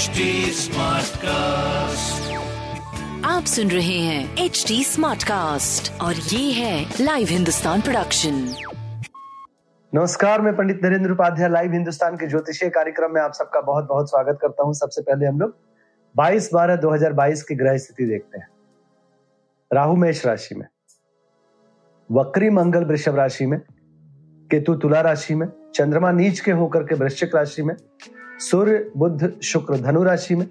HD Smartcast. आप सुन रहे हैं एच डी स्मार्ट कास्ट और ये है लाइव हिंदुस्तान प्रोडक्शन नमस्कार मैं पंडित नरेंद्र उपाध्याय लाइव हिंदुस्तान के ज्योतिषीय कार्यक्रम में आप सबका बहुत बहुत स्वागत करता हूँ। सबसे पहले हम लोग 22 बारह 2022 की ग्रह स्थिति देखते हैं। राहु मेष राशि में वक्री मंगल वृषभ राशि में केतु तुला राशि में चंद्रमा नीच के होकर के वृश्चिक राशि में सूर्य बुद्ध शुक्र, धनु राशि में,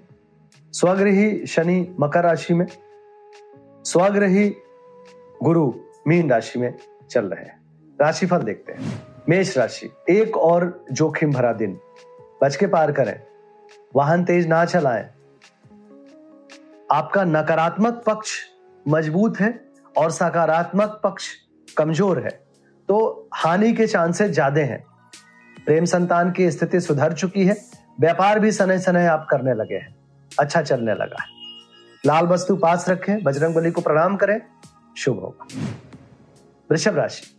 स्वग्रही, शनि, मकर राशि में, स्वग्रही, गुरु, मीन राशि में चल रहे हैं। राशिफल देखते हैं। मेष राशि, एक और जोखिम भरा दिन। बच के पार करें। वाहन तेज ना चलाएँ। आपका नकारात्मक पक्ष मज़बूत है और सकारात्मक पक्ष कमज़ोर है। तो हानि के चांसेस ज़्यादा हैं। प्रेम संतान की स्थिति सुधर चुकी है। व्यापार भी सने सने आप करने लगे हैं। अच्छा चलने लगा है। लाल वस्तु पास रखें, बजरंग बली को प्रणाम करें। शुभ होगा। वृषभ राशि।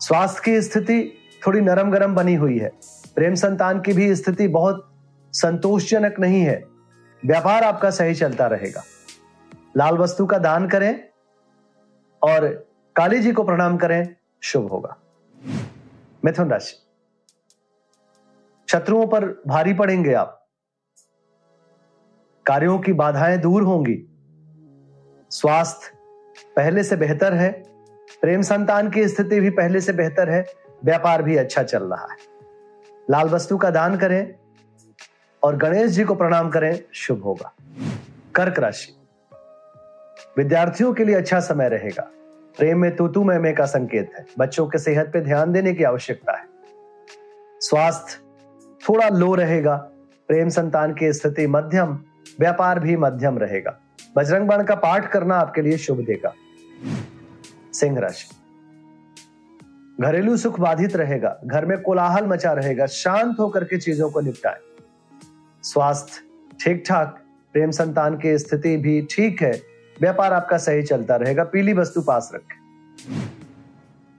स्वास्थ्य की स्थिति थोड़ी नरम गरम बनी हुई है। प्रेम संतान की भी स्थिति बहुत संतोषजनक नहीं है। व्यापार आपका सही चलता रहेगा। लाल वस्तु का दान करें और काली जी को प्रणाम करें। शुभ होगा। मिथुन राशि। शत्रुओं पर भारी पड़ेंगे आप। कार्यों की बाधाएँ दूर होंगी। स्वास्थ्य पहले से बेहतर है। प्रेम संतान की स्थिति भी पहले से बेहतर है। व्यापार भी अच्छा चल रहा है। लाल वस्तु का दान करें और गणेश जी को प्रणाम करें। शुभ होगा। कर्क राशि। विद्यार्थियों के लिए अच्छा समय रहेगा। प्रेम में तूतू में का संकेत है। बच्चों के सेहत पे ध्यान देने की आवश्यकता है। स्वास्थ्य थोड़ा लो रहेगा। प्रेम संतान की स्थिति मध्यम, व्यापार भी मध्यम रहेगा। बजरंग बाण का पाठ करना आपके लिए शुभ देगा। सिंह राशि। घरेलू सुख बाधित रहेगा, घर में कोलाहल मचा रहेगा, शांत होकर के चीज़ों को निपटाएँ। स्वास्थ्य ठीक ठाक प्रेम संतान की स्थिति भी ठीक है, व्यापार आपका सही चलता रहेगा, पीली वस्तु पास रखें।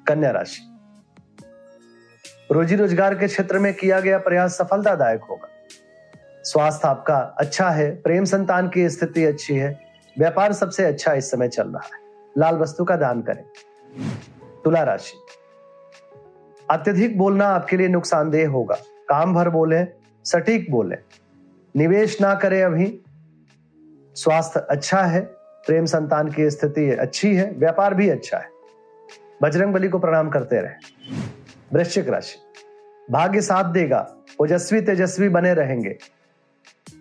कन्या राशि। रोजी रोज़गार के क्षेत्र में किया गया प्रयास सफलतादायक होगा। स्वास्थ्य आपका अच्छा है, प्रेम संतान की स्थिति अच्छी है, व्यापार सबसे अच्छा इस समय चल रहा है। लाल वस्तु का दान करें। तुला राशि। अत्यधिक बोलना आपके लिए नुकसानदेह होगा। काम भर बोले, सटीक बोले। निवेश ना करें अभी। स्वास्थ्य अच्छा है, प्रेम संतान की स्थिति अच्छी है, व्यापार भी अच्छा है। बजरंग बली को प्रणाम करते रहे। वृश्चिक राशि। भाग्य साथ देगा, ओजस्वी तेजस्वी बने रहेंगे।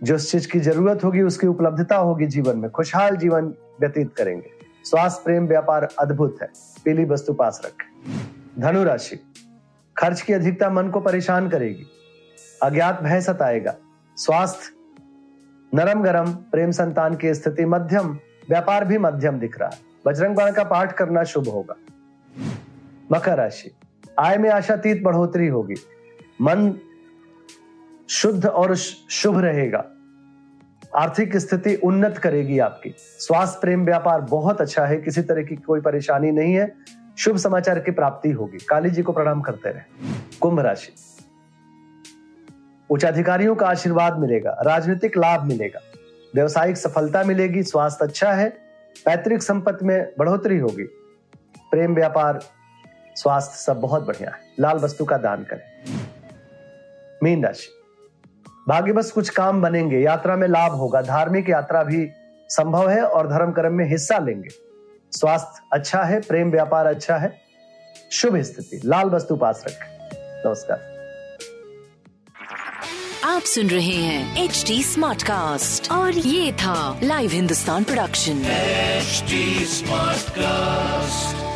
जो चीज़ की ज़रूरत होगी, उसकी उपलब्धता होगी जीवन में, खुशहाल जीवन व्यतीत करेंगे। स्वास्थ्य, प्रेम, व्यापार अद्भुत है। पीली वस्तु पास रखें। धनु राशि, खर्च की अधिकता मन को परेशान करेगी। अज्ञात भय सताएगा। स्वास्थ्य, नरम गरम, प्रेम संतान की स्थिति मध्यम, व्यापार भी मध्यम दिख रहा है। बजरंग बाण का पाठ करना शुभ होगा। मकर राशि आय में आशातीत बढ़ोतरी होगी। मन शुद्ध और शुभ रहेगा। आर्थिक स्थिति उन्नत करेगी आपकी। स्वास्थ्य, प्रेम, व्यापार बहुत अच्छा है, किसी तरह की कोई परेशानी नहीं है। शुभ समाचार की प्राप्ति होगी। काली जी को प्रणाम करते रहे। कुंभ राशि। उच्चाधिकारियों का आशीर्वाद मिलेगा, राजनीतिक लाभ मिलेगा, व्यवसायिक सफलता मिलेगी, स्वास्थ्य अच्छा है, पैतृक संपत्ति में बढ़ोतरी होगी, प्रेम, व्यापार स्वास्थ्य सब बहुत बढ़िया है। लाल वस्तु का दान करें। मीन राशि। भाग्य बस कुछ काम बनेंगे यात्रा में लाभ होगा। धार्मिक यात्रा भी संभव है और धर्म कर्म में हिस्सा लेंगे। स्वास्थ्य अच्छा है प्रेम व्यापार अच्छा है। शुभ स्थिति। लाल वस्तु पास रखें। नमस्कार। आप सुन रहे हैं एच डी स्मार्ट कास्ट और ये था live Hindustan production HD Smartcast.